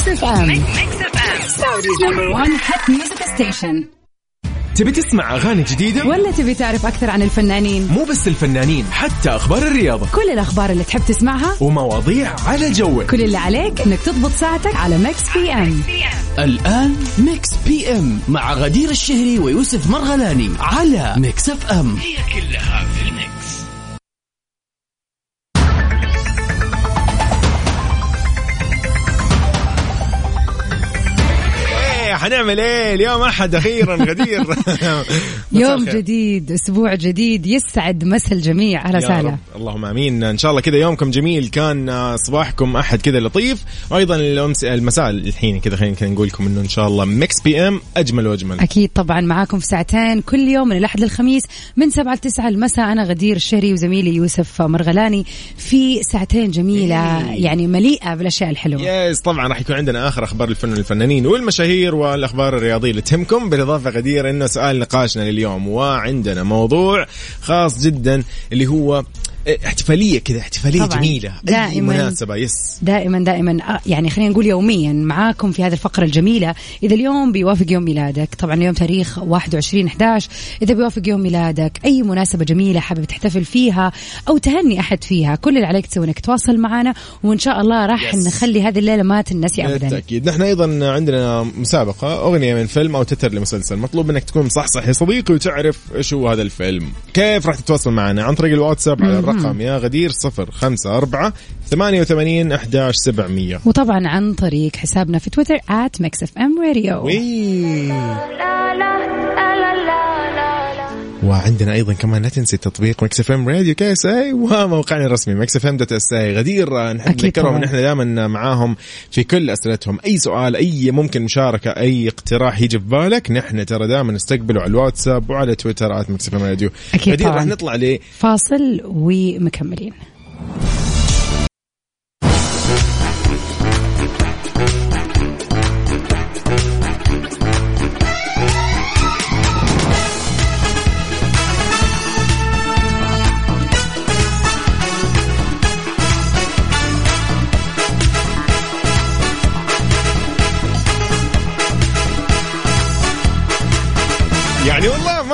Mix FM Saudi's number 1 hit music station تبي تسمع أغاني جديدة؟ ولا تبي تعرف أكثر عن الفنانين؟ مو بس الفنانين حتى أخبار الرياضة. كل الأخبار اللي تحب تسمعها؟ ومواضيع على جوك. كل اللي عليك إنك تضبط ساعتك على Mix PM الآن Mix PM مع غدير الشهري ويوسف مرغلاني على Mix FM هي كلها في إيه حنعمل إيه؟ اليوم أحد أخيرا غدير. يوم. جديد أسبوع جديد يسعد مسا الجميع. أهلا يا وسهلا. رب. اللهم آمين. إن شاء الله كذا يومكم جميل. كان آه، صباحكم أحد كذا لطيف. وأيضا المساء الحين كذا خلينا نقول لكم إنه إن شاء الله Mix PM أجمل وأجمل. أكيد طبعا معاكم في ساعتين كل يوم من الأحد للخميس من سبعة لتسعة. المساء أنا غدير الشهري وزميلي يوسف مرغلاني في ساعتين جميلة يعني مليئة بالأشياء الحلوة. يس طبعا راح يكون عندنا آخر أخبار الفن والفنانين والمشاهير والاخبار الرياضية اللي تهمكم بالإضافة غدير إنه سؤال نقاشنا لليوم وعندنا موضوع خاص جدا اللي هو احتفالية كذا احتفالية طبعاً. جميلة. أي دائماً. مناسبة يس دائما دائما. آه، يعني خلينا نقول يوميا معاكم في هذه الفقرة الجميلة. إذا اليوم بيوافق يوم ميلادك. طبعا اليوم تاريخ 21 11 إذا بيوافق يوم ميلادك أي مناسبة جميلة حابب تحتفل فيها أو تهني أحد فيها كل اللي عليك تسوي إنك تواصل معنا. وإن شاء الله راح Yes. نخلي هذه الليلة ما تنسي ابدا. بالتأكيد. نحن أيضا عندنا مسابقة أغنية من فيلم أو تتر لمسلسل. مطلوب منك تكون مصحصح يا صديقي وتعرف إيش هو هذا الفيلم. كيف راح تتواصل معنا؟ عن طريق الواتساب على الرقم يا غدير 054 88 11 700 وطبعا عن طريق حسابنا في تويتر at mixfmradio. وعندنا أيضا كمان لا تنسي تطبيق Mix FM Radio KSA وموقعنا الرسمي Mix FM dot SA. غدير نذكرهم. ان إحنا دائما معاهم في كل أسئلتهم. أي سؤال أي ممكن مشاركة أي اقتراح يجي في بالك نحن ترى دائما نستقبله على الواتساب وعلى تويتر at Mix FM Radio. أكيد غدير. راح نطلع ل فاصل ومكملين.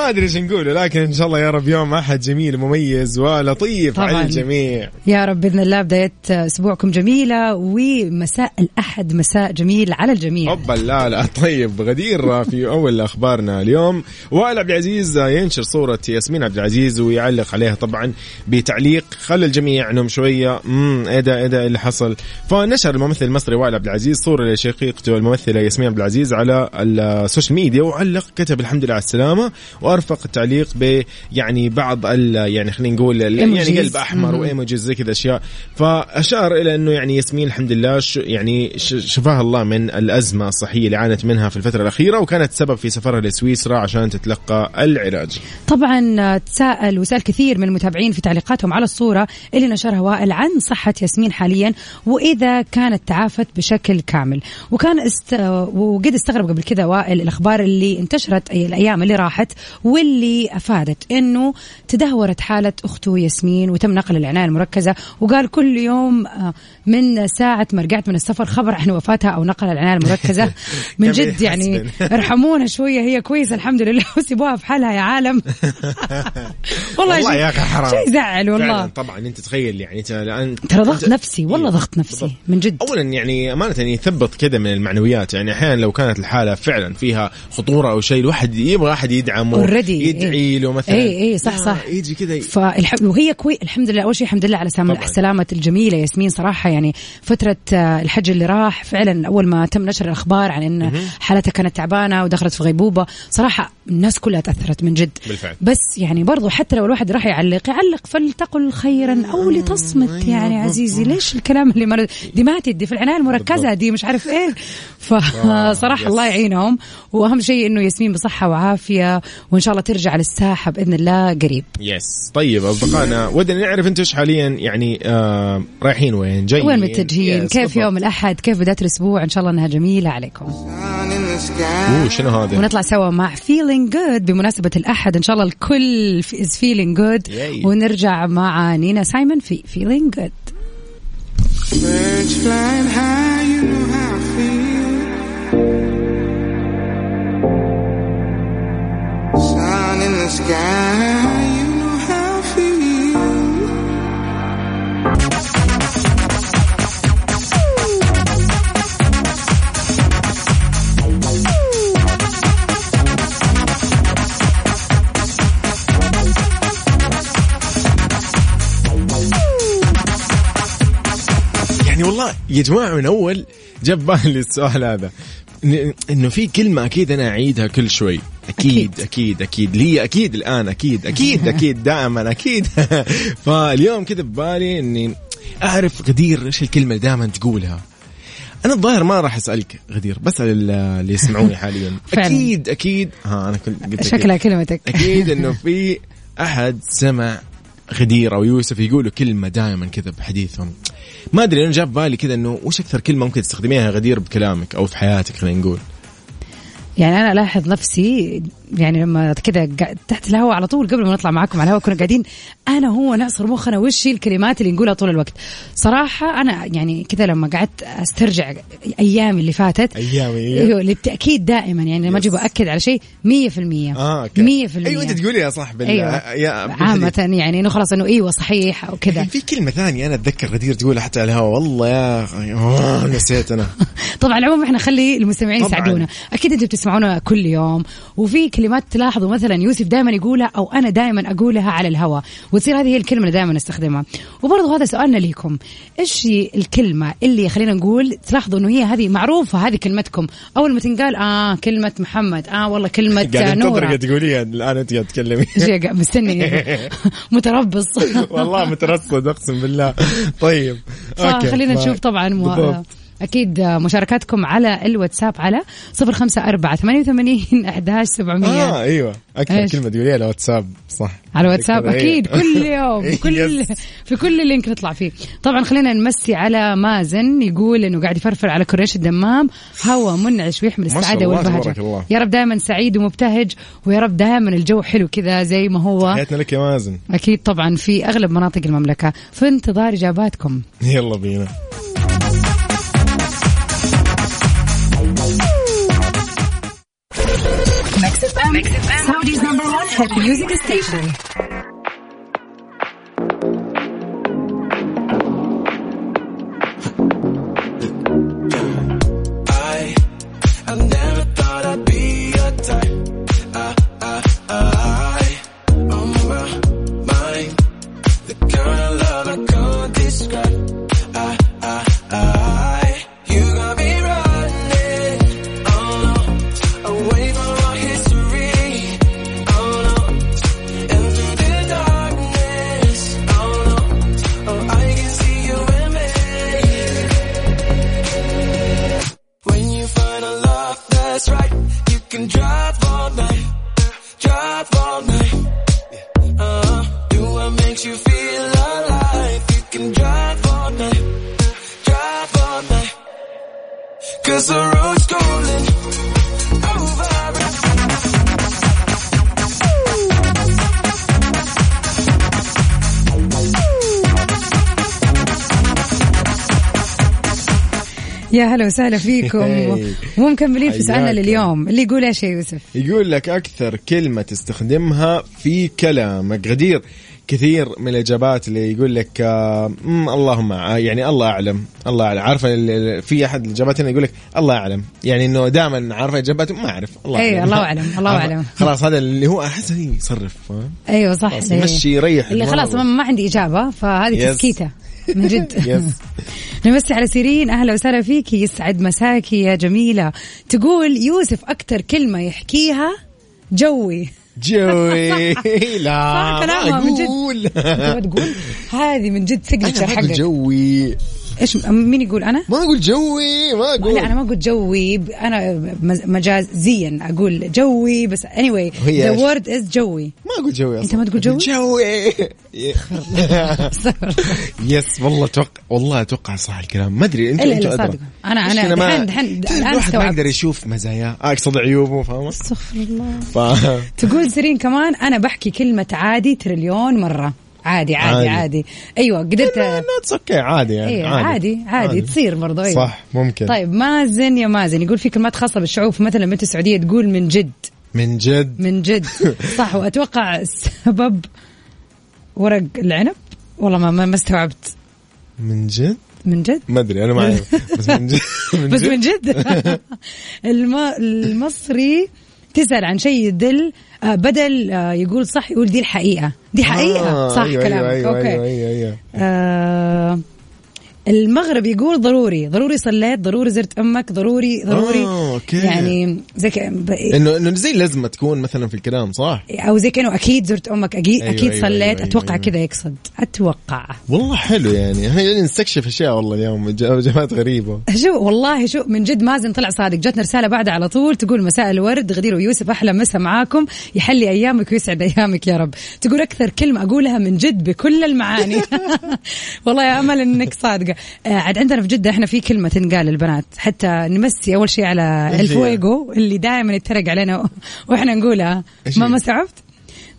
ما أدري إيش نقوله لكن إن شاء الله يا رب يوم أحد جميل مميز ولطيف. على الجميع. يا رب بإذن الله بداية أسبوعكم جميلة ومساء الأحد مساء جميل على الجميع. اوبا لا لا طيب غدير في أول أخبارنا اليوم. وائل عبد العزيز ينشر صورة ياسمين عبد العزيز ويعلق عليها طبعا بتعليق. خلى الجميع انهم شوية. امم إيه ده إيه ده اللي حصل؟ فنشر الممثل المصري وائل عبد العزيز صورة لشقيقته الممثلة ياسمين عبد العزيز على ال social media وعلق كتب الحمد لله على السلامة وأرفق التعليق ب يعني بعض ال يعني خلينا نقول يعني. قلب أحمر. وإيموجيز زي كذا أشياء فأشار إلى إنه يعني ياسمين الحمد لله ش يعني شفاها الله من الأزمة الصحيه اللي عانت منها في الفترة الأخيرة وكانت سبب في سفرها لسويسرا عشان تتلقى العلاج. طبعا تساءل وسال كثير من المتابعين في تعليقاتهم على الصورة اللي نشرها وائل عن صحة ياسمين حاليا وإذا كانت تعافت بشكل كامل وكان است... وقد استغرب قبل كذا وائل الأخبار اللي انتشرت الأيام اللي راحت واللي أفادت إنه تدهورت حالة أخته ياسمين وتم نقل العنايه المركزة وقال كل يوم آه، من ساعة ما رجعت من السفر خبر عن وفاتها أو نقل العنايه المركزة. من جد يعني. ارحمونا شوية هي كويسة الحمد لله وسيبوها في حالها يا عالم. والله, والله يا أخي حرام. شيء يزعل والله. فعلا طبعا أنت تخيل يعني أنت الآن ترى ضغط نفسي والله إيه، ضغط نفسي بالضبط. من جد. اولا يعني أمانة يعني يثبط كذا من المعنويات يعني أحيانا لو كانت الحالة فعلا فيها خطورة أو شيء الواحد يبغى أحد يدعمه. يدعي إيه. له مثلا إيه، إيه، صح، لا، صح. يجي كذا فالح... وهي كوي الحمد لله أول شيء الحمد لله على سلام... طبعاً. سلامه الجميلة ياسمين صراحة يعني فترة آه، الحج اللي راح فعلا أول ما تم نشر الأخبار عن إن حالتها كانت تعبانة ودخلت في غيبوبة صراحة الناس كلها تأثرت من جد بالفعل. بس يعني برضو حتى لو الواحد راح يعلق يعلق فلتقل خيرا أو لتصمت يعني عزيزي ليش الكلام اللي مر... دي ما تدي في العناية المركزة. دي مش عارف إيه فصراحة. الله يعينهم وأهم شيء إنه ياسمين بصحة وعافية وإن شاء الله ترجع للساحة بإذن الله قريب. يس طيب أصدقائنا ودنا نعرف أنتم إيش حاليا؟ يعني آه رايحين وين؟ جايين؟ وين متجهين؟ كيف بالضبط. يوم الأحد؟ كيف بداية الأسبوع؟ إن شاء الله أنها جميلة عليكم. أوه شنو هذا؟ ونطلع سوا مع feeling good بمناسبة الأحد. إن شاء الله الكل is feeling good. ياي. ونرجع مع نينا سايمون في feeling good. يعني والله يا جماعة من أول جاب بالي السؤال هذا إنه في كلمة أكيد أنا أعيدها كل شوي. أكيد أكيد. أكيد أكيد. لي أكيد الآن أكيد أكيد أكيد دائما أكيد. فاليوم كذا ببالي إني أعرف غدير إيش الكلمة اللي دائما تقولها. أنا الظاهر ما راح أسألك غدير بسال ال- اللي يسمعوني حاليا. أكيد أكيد. ها أنا كنت قلت. شكلها كلمتك. أكيد إنه في أحد سمع غدير أو يوسف يقولوا كلمة دائما كذا بحديثهم. ما أدري أنا جاب بالي كذا إنه وش أكثر كلمة ممكن تستخدميها غدير بكلامك أو في حياتك خلينا نقول؟ يعني أنا ألاحظ نفسي يعني لما كذا تحت الهواء على طول قبل ما نطلع معاكم على الهواء كنا قاعدين أنا هو نعصر مخنا وش هي الكلمات اللي نقولها طول الوقت؟ صراحة أنا يعني كذا لما قعدت أسترجع أيامي اللي فاتت أيامي أيوه بالتاكيد دائما يعني لما أجي بأكد على شيء 100% 100% آه أوكي. أيوه أنت تقولي يا صاحبي أيوه. يا عامة يعني إنه خلاص إنه أيوه صحيح أو كذا. في كلمة ثانية أنا أتذكر غدير تقولها حتى على الهواء. والله يا نسيت أنا. طبعا العموم إحنا نخلي المستمعين. يساعدونا. أكيد أنتم بتسمعونا كل يوم. وفي كلمات تلاحظوا مثلا يوسف دائما يقولها أو أنا دائما أقولها على الهواء. وتصير هذه هي الكلمة اللي دائما نستخدمها. وبرضه هذا سؤالنا ليكم. إيش هي الكلمة اللي خلينا نقول تلاحظوا إنه هي هذه معروفة هذه كلمتكم؟ أول ما تنقال آه كلمة محمد آه والله كلمة انتظرك تقوليها. الآن أنت قاعد تتكلمي. مستني. متربص. والله مترصد أقسم بالله. طيب. okay. فخلينا ما- نشوف طبعا. أكيد مشاركاتكم على الواتساب على صفر خمسة أربعة ثمانية وثمانين أحداش سبعمية. آه أيوه. أكثر إيش؟ كلمة تقوليها على الواتساب صح. على الواتساب أكثر، إيه. أكيد كل يوم كل. في كل link نطلع فيه. طبعا خلينا نمسي على مازن يقول إنه قاعد يفرفر على كورنيش الدمام. هوا منعش ويحمل السعادة والبهجة. يا رب دائما سعيد ومبتهج ويا رب دائما الجو حلو كذا زي ما هو. حياتنا لك يا مازن. أكيد طبعا في أغلب مناطق المملكة. في انتظار إجاباتكم. يلا بينا. Saudi's number one hit music station. يا هلا وسهلا فيكم هي. ومكملين في سؤالنا. لليوم اللي يقول إيش يا يوسف يقول لك أكثر كلمة تستخدمها في كلامك غدير كثير من الإجابات اللي يقول لك آه اللهم يعني الله أعلم الله أعلم عارفة في أحد الإجابات هنا يقول لك الله أعلم يعني إنه دائما عارفة إجاباته ما أعرف الله أيوة، الله أعلم، الله؟ أعلم. خلاص هذا اللي هو أحس يصرف؟ أيوه صح يمشي يريح اللي. خلاص ما, عندي إجابة فهذه. تسكيتة من جد. نمسي على سيرين. أهلا وسهلا فيكي. يسعد مساكي يا جميلة. تقول يوسف أكثر كلمة يحكيها جوي. جوي. لا ما. أقول. تقول؟ هذه من جد signature حقك. جوي. إيش مين يقول أنا؟ ما أقول جوي ما أقول. لا أنا ما قلت جوي أنا مجازيا أقول جوي بس anyway هي the إيش؟ word is جوي. ما أقول جوي أنت ما تقول جوي؟ جوي. yes والله أتوقع والله أتوقع صح الكلام. ما أدري انت أنت أدرى. ما- دحين- دحين- تعرف الآن الواحد ما. يقدر يشوف مزاياه. آه، اقصد عيوبه فاهمة؟ استغفر الله. تقول سيرين كمان أنا بحكي كلمة عادي تريليون مرة. عادي عادي عادي. عادي, أيوه قدرت notice okay عادي يعني أيوه عادي. عادي, عادي تصير برضو أيوه. صح ممكن. طيب مازن يا مازن يقول في كلمات خاصة بالشعوب مثلا بنت السعودية تقول من جد؟ من جد. من جد. صح وأتوقع السبب ورق العنب؟ والله ما ما استوعبت. من جد؟ من جد؟ ما أدري أنا ما أعرف. بس من جد. من بس جد؟ من جد. الم... المصري تسأل عن شيء يدل آه، بدل آه، يقول صح يقول دي الحقيقة. دي حقيقة؟ آه، صح أيوة كلامك. أيوة okay. أيوة أيوة أيوة. آه المغرب يقول ضروري ضروري صليت ضروري زرت أمك ضروري ضروري آه، okay. يعني زي ك... ب... انه إنه زي لازمة تكون مثلا في الكلام صح؟ أو زي كأنه أكيد زرت أمك أكيد أيوة، أكيد أيوة، صليت أيوة، أتوقع أيوة. كذا يقصد. أتوقع. والله حلو يعني. إحنا قاعدين نستكشف أشياء والله اليوم اجابات غريبة. شو والله شو من جد مازن طلع صادق. جاتنا رسالة بعدها على طول تقول مساء الورد. غدير ويوسف أحلى مسا معاكم. يحلي أيامك ويسعد أيامك يا رب. تقول أكثر كلمة أقولها من جد بكل المعاني. والله يا أمل إنك صادقة. عاد عندنا في جدة إحنا في كلمة تنقال للبنات حتى نمسي أول شيء على؟ الفويجو اللي دائما يتريق علينا وإحنا نقولها إيش ما هي؟ ما استوعبت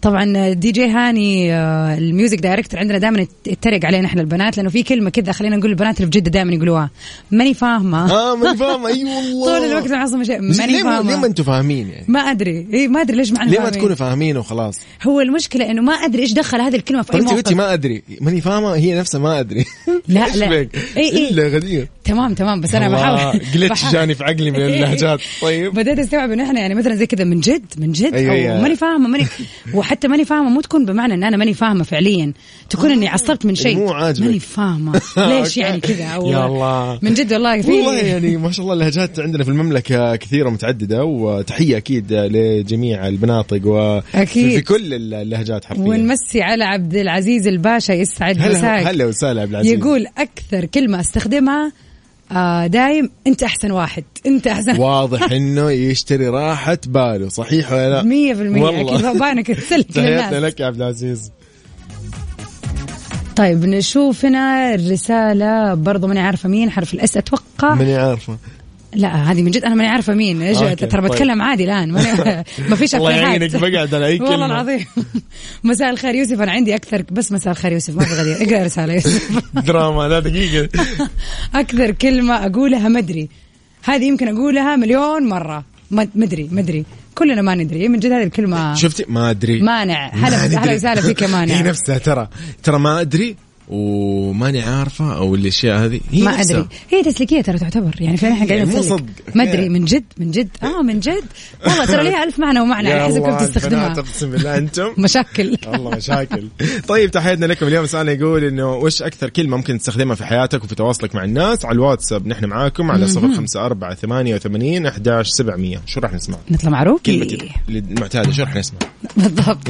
طبعا دي جي هاني آه، ال music director عندنا دائما يتريق علينا إحنا البنات لأنه في كلمة كذا خلينا نقول البنات اللي في جدة دائما يقولوها ماني فاهمة. آه ماني فاهم أي والله. طول الوقت معصم شيء ماني ما- ليه ما فاهمه أنتم فاهمين يعني؟ ما أدري. إي ما أدري ليش معنا ليه ما. تكونوا فاهمين وخلاص؟ هو المشكلة إنه ما أدري إيش دخل هذه الكلمة في أي أنت موقف. قلتي ما أدري. ماني فاهمة. هي نفسها ما أدري. لا، لا. إلا غدير. تمام تمام بس أنا بحاول. glitch. جاني في عقلي من اللهجات. طيب. بديت أستوعب إنه إحنا يعني مثلا زي كذا من جد من جد أيوة، أو أيوة. ماني فاهمة ماني وحتى ماني فاهمة مو تكون بمعنى إن أنا ماني فاهمة فعليا. تكون إني عصبت من شيء. مو عاجبك. ماني فاهمة. ليش يعني كذا؟ أو يا الله. من جد والله في والله يعني ما شاء الله اللهجات عندنا في المملكة كثيرة ومتعددة وتحية أكيد لجميع المناطق وفي أكيد. في كل اللهجات حرفيا. ونمسي على عبد العزيز الباشا يسعد هلا مساك. هلا وسهلا عبد العزيز. يقول أكثر كلمة أستخدمها آه دايم انت احسن واحد. انت احسن. واضح إنه يشتري راحة باله صحيح ولا لا؟ مية في المية والله. أكيد باينك تسلك تحياتنا لك يا عبد العزيز. طيب نشوف هنا الرسالة برضو ماني عارفة مين؟ حرف الأس أتوقع. ماني عارفة. لا هذه من جد أنا ماني عارفة مين. إيش ترى طيب. بتكلم عادي الآن. ما فيش الله يعينك بقعد على أي كلمة. والله العظيم. مساء الخير يوسف أنا عندي أكثر بس مساء الخير يوسف ما في غدير اقرأ رسالة يوسف. دراما لا دقيقة. أكثر كلمة أقولها مدري هذه يمكن أقولها مليون مرة. ما- مدري مدري كلنا ما ندري. من جد هذه الكلمة شفتي؟ ما أدري. مانع. ما هلا. هلا وسهلا فيك يا مانع. هي نفسها ترى. ترى ما أدري. وماني عارفة أو الأشياء هذه هي ما نفسها. أدري. هي تسليكية ترى تعتبر. يعني فعلا إحنا يعني قاعدين نسلك صدق. ما أدري من جد من جد. آه من جد. والله ترى ليها ألف معنى ومعنى على حسب كيف تستخدمها. أقسم بالله أنتم؟ مشاكل. والله مشاكل. طيب تحياتنا لكم. اليوم سؤالنا يقول إنه وش أكثر كلمة ممكن تستخدمها في حياتك وفي تواصلك مع الناس؟ على الواتساب نحن معاكم على صفر خمسة أربعة ثمانية وثمانين أحداش سبعمية. شو راح نسمع؟ نطلع معروف؟ كلمة المعتادة شو راح نسمع؟ بالضبط.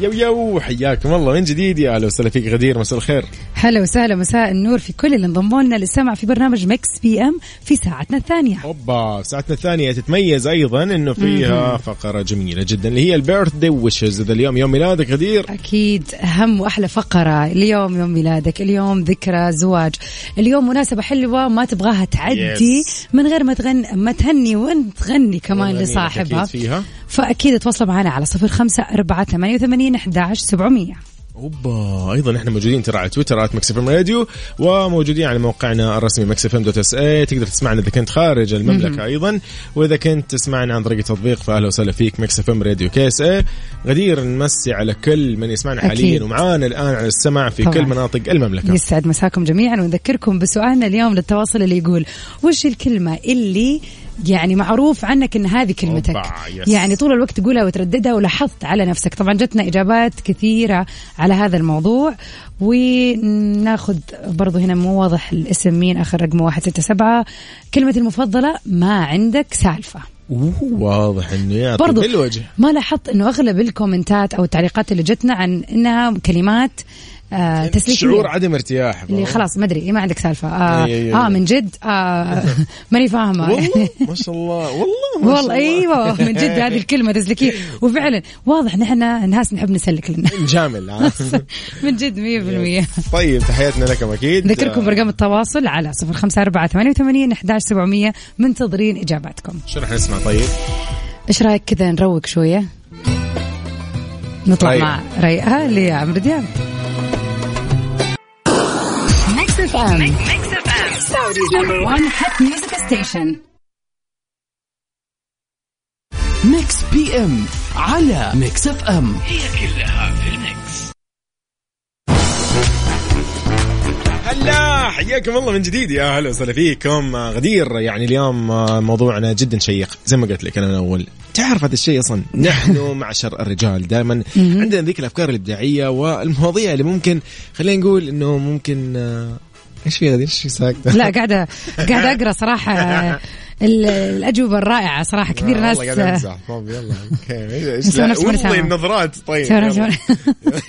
yo yo حياكم الله. من جديد يا أهلا وسهلا فيك غدير مساء الخير. هلا وسهلا مساء النور في كل اللي انضموا لنا للسمع في برنامج Mix PM في ساعتنا الثانية. أوبا ساعتنا الثانية تتميز أيضا إنه فيها فقرة جميلة جدا اللي هي ال birthday wishes. إذا اليوم يوم ميلادك غدير؟ أكيد أهم وأحلى فقرة. اليوم يوم ميلادك اليوم ذكرى زواج. اليوم مناسبة حلوة ما تبغاها تعدي Yes. من غير ما تغني ما تهني وانت تغني كمان لصاحبها فيها. فأكيد تواصلوا معنا على صفر خمسة أربعة ثمانية وثمانين أحداش سبعمية. أوبا أيضا إحنا موجودين ترى على تويتر at Mix Radio وموجودين على موقعنا الرسمي Mix FM dot SA تقدر تسمعنا إذا كنت خارج المملكة أيضا وإذا كنت تسمعنا عن طريق التطبيق فاهلا وسهلا فيك Mix FM Radio KSA غدير نمسي على كل من يسمعنا أكيد. حاليا ومعانا الآن على السمع في طبعاً. كل مناطق المملكة. يسعد مساكم جميعا ونذكركم بسؤالنا اليوم للتواصل اللي يقول وش الكلمة اللي يعني معروف عنك إن هذه كلمتك. يعني طول الوقت تقولها وترددها ولاحظت على نفسك. طبعا جتنا إجابات كثيرة على هذا الموضوع وناخذ برضو هنا مو واضح الاسم مين آخر رقمه 167 كلمه المفضلة ما عندك سالفة. واضح إنه يعطي برضو بالوجه. ما لاحظت إنه أغلب الكومنتات أو التعليقات اللي جتنا عن إنها كلمات آه تسليكيه شعور عدم ارتياح. اللي خلاص ما أدري ما عندك سالفة. آه, أي- أي- آه أي. من جد آه ماني فاهمة. والله ما شاء الله والله ما شاء والله إيوه من جد هذه الكلمة تسليكيه وفعلا واضح نحن ناس نحب نسلك لنا. نجامل. من جد 100% طيب تحياتنا لكم أكيد. ذكركم برقم التواصل على صفر خمسة أربعة ثمانية وثمانين أحداش سبعمية. منتظرين إجاباتكم. شو راح نسمع؟ طيب. إيش رأيك كذا نروق شوية؟ نطلع طيب. مع ريئة لعمرو دياب. FM Saudi's number one hit music station. Mix PM على Mix FM هلا حياكم الله من جديد. يا هلا وسهلا فيكم. آه، غدير يعني اليوم آه، موضوعنا جدا شيق. زي ما قلت لك أنا من أول. تعرف هذا الشيء أصلا؟ نحن معشر الرجال دائما. عندنا ذيك الافكار الإبداعية والمواضيع اللي ممكن خلينا نقول إنه ممكن آه، إيش في غدير إيش ساكته لا قاعدة قاعدة أقرأ صراحة. ال- الأجوبة الرائعة صراحة كثير ناس. والله قاعد أمزح. طيب يلا. أوكي. والله. النظرات. طيب يلا.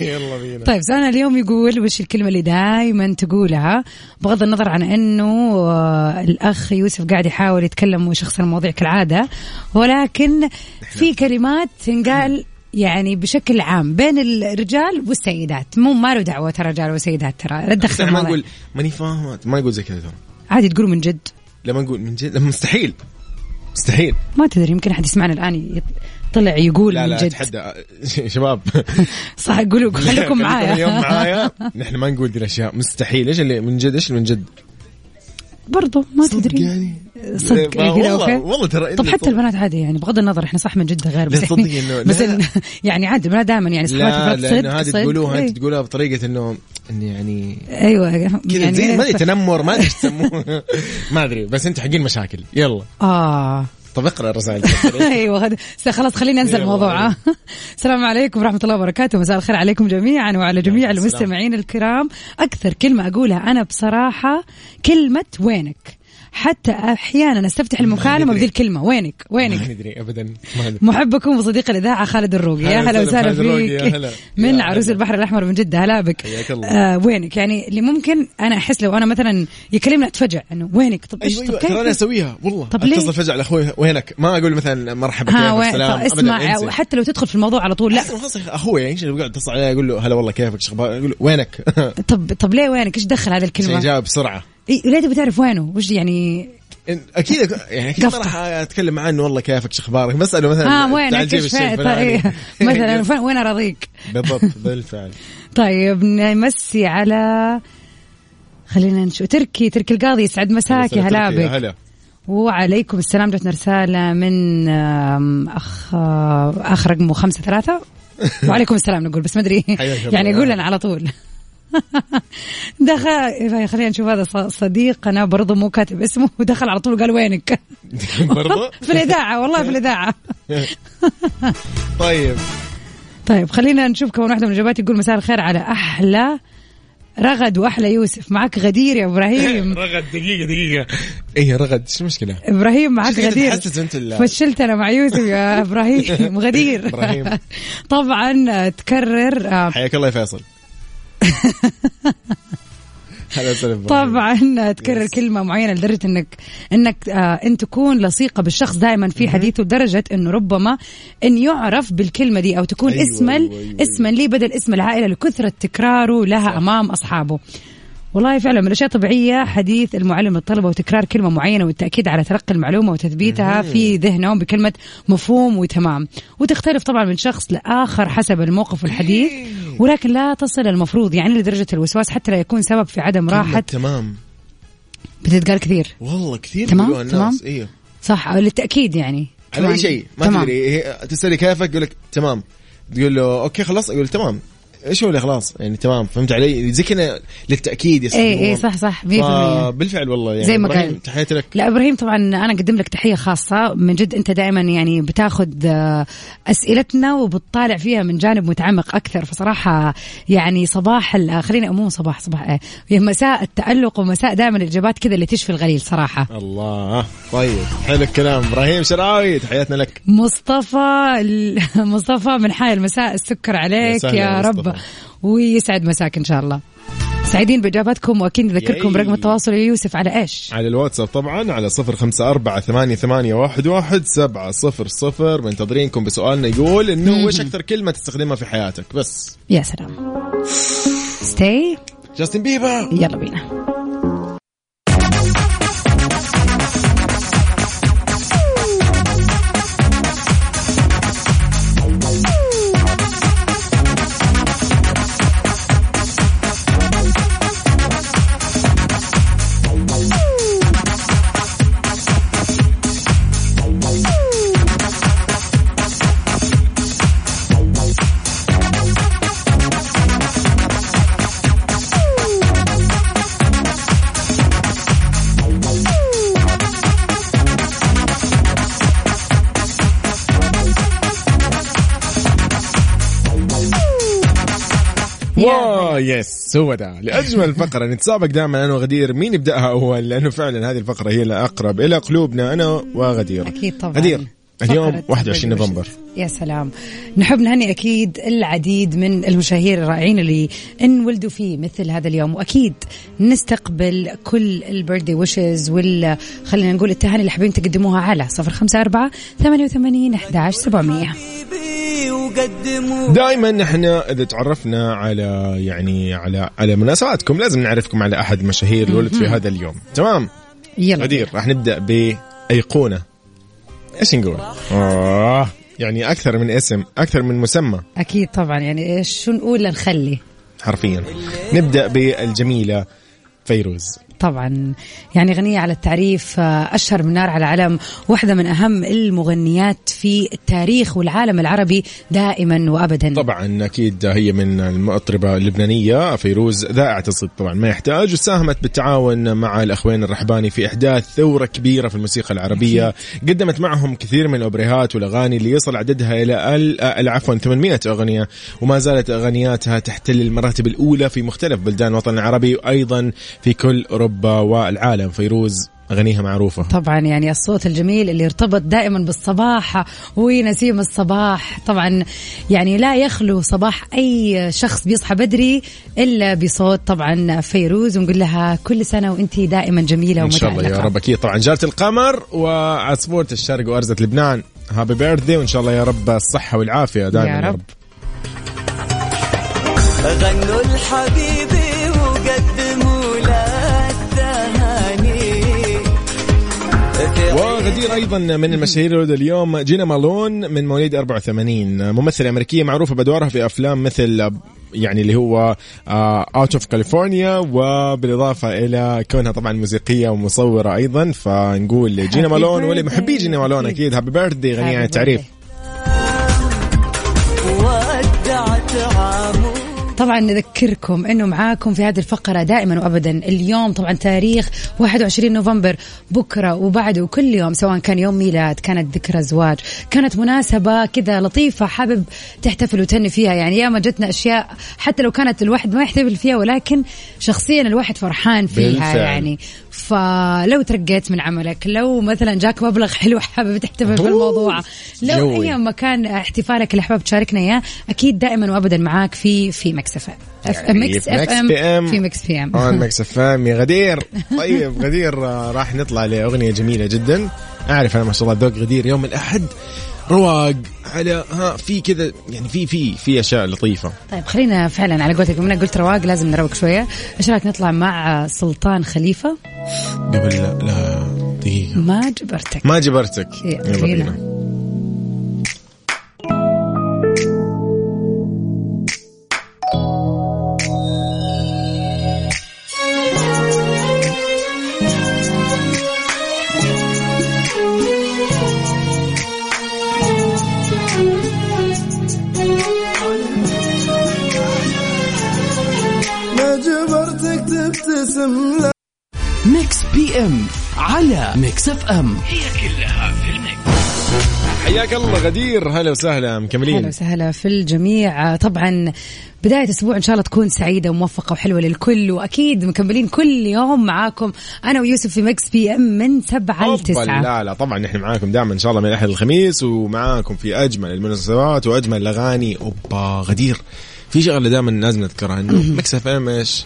يلا بينا. طيب سؤالنا اليوم يقول وش الكلمة اللي دائما تقولها بغض النظر عن إنه آه، الأخ يوسف قاعد يحاول يتكلم ويشخص المواضيع كالعادة ولكن في كلمات تنقال يعني بشكل عام بين الرجال والسيدات. مو ما له دعوة ترى رجال وسيدات ترى. لا تدخل ما نقول ماني فاهمة ما نقول زي كذا ترى. عادي تقولوا من جد. لما نقول من جد مستحيل. مستحيل. ما تدري يمكن أحد يسمعنا الآن طلع يقول لا من لا جد. أتحدى. شباب. صح قولوا خليكم معايا. اليوم معايا. نحن ما نقول دي الأشياء. مستحيل. إيش اللي من جد؟ إيش اللي من جد؟ برضو ما صدق تدري يعني صدق كذا والله أوكي والله ترى طب حتى صدق. البنات عادي يعني بغض النظر إحنا صح من جد غير بس يعني بس يعني عادي البنات دائما يعني صفات لا البنات لأنه صدق هذه صدق. تقولوها إيه. انت تقولها بطريقة انه انه يعني أيوه كذا يعني زي ما ادري تنمر ما ادري إيش تسموه ما أدري بس أنت حقين مشاكل يلا آه طب اقرأ الرسائل أيوه خلاص خليني أنسى. الموضوع آه. السلام عليكم ورحمة الله وبركاته مساء الخير عليكم جميعا وعلى جميع. المستمعين الكرام أكثر كلمة أقولها أنا بصراحة كلمة وينك حتى أحيانا أستفتح المكالمة. بذي الكلمة. وينك؟ ما وينك ندري ابدا ما ادري محبكم وصديق الإذاعة خالد الروقي. يا هلا هلا وسهلا فيك. من عروس. البحر الأحمر من جدة. هلا بك. آه وينك؟ يعني اللي ممكن أنا أحس لو أنا مثلا يكلمني أتفجع إنه وينك؟ طب إيش طب أيوه ترى أنا أسويها والله. طب ليه؟ أتصل فجاه على أخوي وينك؟ ما أقول مثلا مرحبا كيفك؟ سلام اسمع. حتى لو تدخل في الموضوع على طول لا. لا خلاص أخوي يعني إيش اللي قاعد أتصل عليه أقول له هلا والله كيفك؟ إيش أخبارك أقول له وينك؟ طب طب ليه وينك؟ إيش دخل هذه الكلمة؟ يجاوب بسرعة إيه ليه تبي تعرف وينه؟ وش يعني؟ أكيد يعني أكيد. راح أتكلم معاه انه والله كيفك إيش أخبارك؟ بسأله مثلا ها. طيب مثلا فين- وين أراضيك؟ بالضبط بالفعل. طيب نمسي على خلينا نشوف. تركي تركي القاضي يسعد مساك يا هلا بك. هلا. وعليكم السلام جاتنا رسالة من أخ آه، أخ رقمه خمسة ثلاثة. وعليكم السلام نقول بس ما أدري. يعني يقول لنا على طول. دخل خلينا نشوف هذا صديقنا برضو مو كاتب اسمه. ودخل على طول وقال وينك؟ برضه في الإذاعة والله في الإذاعة. طيب. طيب خلينا نشوف كمان واحدة من الإجابات. يقول مساء الخير على أحلى رغد وأحلى يوسف. معك غدير يا إبراهيم. رغد دقيقة دقيقة. إيه رغد. شو المشكلة؟ إبراهيم معك غدير. فشلت أنا مع يوسف يا إبراهيم. غدير. إبراهيم. طبعا تكرر آه، حياك الله يا فيصل. طبعا تكرر كلمة معينة لدرجة انك إنك آه إن تكون لصيقة بالشخص دائما في حديثه لدرجة إنه ربما إن يعرف بالكلمة دي أو تكون أيوة، اسما أيوة، أيوة، اسما لي بدل اسم العائلة لكثرة تكراره لها أمام أصحابه. والله فعلا من الأشياء الطبيعية حديث المعلم للطلبه وتكرار كلمة معينة والتأكيد على تلقي المعلومة وتثبيتها في ذهنهم بكلمة مفهوم وتمام. وتختلف طبعا من شخص لآخر حسب الموقف والحديث ولكن لا تصل المفروض يعني لدرجة الوسواس حتى لا يكون سبب في عدم راحة. تمام. بتتقال كثير. والله كثير تمام، الناس تمام. أيوه صح للتأكيد يعني. على. أي شيء ما تمام. تدري تسألي كيفك يقول لك تمام. تقول له أوكي خلاص يقول تمام. إيش هو اللي خلاص؟ يعني تمام فهمت علي؟ زي كذا للتاكيد اي اي إيه، صح صح 100% بالفعل والله يعني زي ما قال. تحياتي لك. لا إبراهيم طبعا أنا أقدم لك تحية خاصة. من جد أنت دائما يعني بتاخذ آه، أسئلتنا وبتطالع فيها من جانب متعمق أكثر. فصراحة يعني صباح ال- خليني مو صباح صباح إيه مساء التألق ومساء دائما الإجابات كذا اللي تشفي الغليل صراحة. الله طيب حلو الكلام إبراهيم شراوي تحياتنا لك. مصطفى مصطفى من حي المساء السكر يا عليك يا يا رب. ويسعد مساك إن شاء الله. سعيدين باجاباتكم وأكيد نذكركم. برقم التواصل يا يوسف على إيش؟ على الواتساب طبعا على صفر خمسة أربعة ثمانية, ثمانية واحد, واحد سبعة صفر صفر. منتظرينكم بسؤالنا يقول إنه وش أكثر كلمة تستخدمها في حياتك؟ بس. يا سلام. ستي جاستن بيبر يلا بينا. wow yes هو ده. لأجمل فقرة نتسابق دائما أنا وغدير. مين يبدأها؟ اول لأنه فعلا هذه الفقرة هي الأقرب إلى قلوبنا أنا وغدير. أكيد طبعا. غدير. اليوم فقرة 21 نوفمبر. يا سلام. نحب نهني أكيد العديد من المشاهير الرائعين اللي انولدوا في مثل هذا اليوم وأكيد نستقبل كل ال birthday wishes وال خلينا نقول التهاني اللي حابين تقدموها على 054 88 11 700 دائما نحن إذا تعرفنا على يعني على على مناسباتكم لازم نعرفكم على أحد مشاهير اللي ولد في هذا اليوم. تمام؟ يلا غدير راح نبدأ بأيقونة. إيش نقول؟ آه يعني أكثر من اسم أكثر من مسمى. أكيد طبعا يعني شو نقول لنخلي؟ حرفيا. نبدأ بالجميلة فيروز. طبعا. يعني غنية على التعريف آه، أشهر من نار على علم واحدة من أهم المغنيات في التاريخ والعالم العربي دائما وأبدا. طبعا أكيد هي من المطربة اللبنانية فيروز ذائعه الصدق طبعا. ما يحتاج. وساهمت بالتعاون مع الأخوين الرحباني في إحداث ثورة كبيرة في الموسيقى العربية. قدمت معهم كثير من الأوبريهات والأغاني اللي يصل عددها ال- آه، عفوا 800 أغنية. وما زالت أغنياتها تحتل المراتب الأولى في مختلف بلدان الوطن العربي وأيضا في كل أوروبا والعالم. فيروز اغانيها معروفة. طبعا يعني الصوت الجميل اللي يرتبط دائما بالصباح ونسيم الصباح. طبعا يعني لا يخلو صباح أي شخص بيصحى بدري إلا بصوت طبعا فيروز ونقول لها كل سنة وانت دائما جميلة إن شاء الله يا. رب. أكيد طبعا جارة القمر وعصفوره الشرق وارزه لبنان. هابي بيرثدي وإن شاء الله يا رب الصحة والعافية دائما يا يا رب. رب. غنوا لحبيبي وغدير أيضا من المشاهير اليوم جينا مالون من مواليد 84 ممثلة أمريكية معروفة بادوارها في أفلام مثل يعني اللي هو Out of California وبالإضافة إلى كونها طبعا موسيقية ومصورة أيضا فنقول جينا مالون واللي birthday. محبي جينا مالون. أكيد happy birthday غنية عن التعريف ودعت عامو طبعا نذكركم إنه معاكم في هذه الفقرة دائما وابدا اليوم طبعا تاريخ 21 نوفمبر بكرة وبعده وكل يوم سواء كان يوم ميلاد كانت ذكرى زواج كانت مناسبة كذا لطيفة حابب تحتفل وتهني فيها يعني ياما جتنا أشياء حتى لو كانت الواحد ما يحتفل فيها ولكن شخصيا الواحد فرحان فيها بالفعل. يعني فلو ترقيت من عملك لو مثلا جاك مبلغ حلو حابب تحتفل في أوه، الموضوع لو جوي. اي مكان احتفالك اللي حابب تشاركنا إياه أكيد دائما وابدا معاك في في Mix FM. يعني Mix في FM. في Mix PM. on Mix FM. يا غدير. طيب غدير آه، راح نطلع لأغنية جميلة جدا. أعرف أنا ما شاء الله ذوق غدير يوم الأحد. رواق. على ها في كذا يعني في في في أشياء لطيفة. طيب خلينا فعلا على قولتك بما إنك قلت رواق لازم نروق شوية. إيش رأيك نطلع مع سلطان خليفة؟ قبل لا لا دقيقة. ما جبرتك ما جبرتك يلا يلا بينا. Mix FM حياك الله غدير. هلا وسهلا أهلا مكملين وسهلا في الجميع. طبعا بداية أسبوع إن شاء الله تكون سعيدة وموفقة وحلوة للكل وأكيد مكملين كل يوم معاكم أنا ويوسف في Mix PM من سبعة أوبا، لتسعة. لا لا طبعا نحن معاكم دائما إن شاء الله من الاحد الخميس ومعاكم في أجمل المناسبات وأجمل الأغاني. أوبا غدير. في شغلة دائما لازم نذكرها إنه Mix FM إيش؟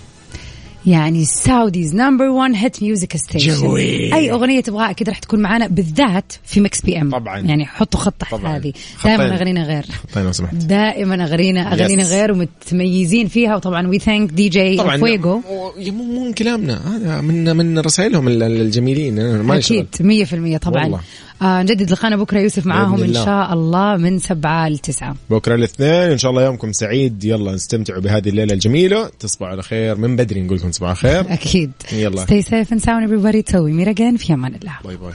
يعني Saudi's number 1 hit music station جوي. أي أغنية تبغاها أكيد راح تكون معنا بالذات في Mix PM طبعاً. يعني حطوا خط تحت. هذه. دائما اغانينا غير طيب لو سمحت دائما اغانينا اغانينا Yes. غير ومتميزين فيها وطبعا we thank DJ Fuego مو من كلامنا هذا من من رسائلهم ال- الجميلين. أكيد 100% طبعا والله. آه نجدد لقانا بكرة يوسف معاهم إن. شاء الله من سبعة لتسعة بكرة الاثنين إن شاء الله يومكم سعيد. يلا نستمتعوا بهذه الليلة الجميلة. تصبحوا على خير. من بدري نقول لكم تصبحوا على خير. أكيد. يلا. stay safe and sound everybody. تسوي ميرا again في أمان الله. باي باي.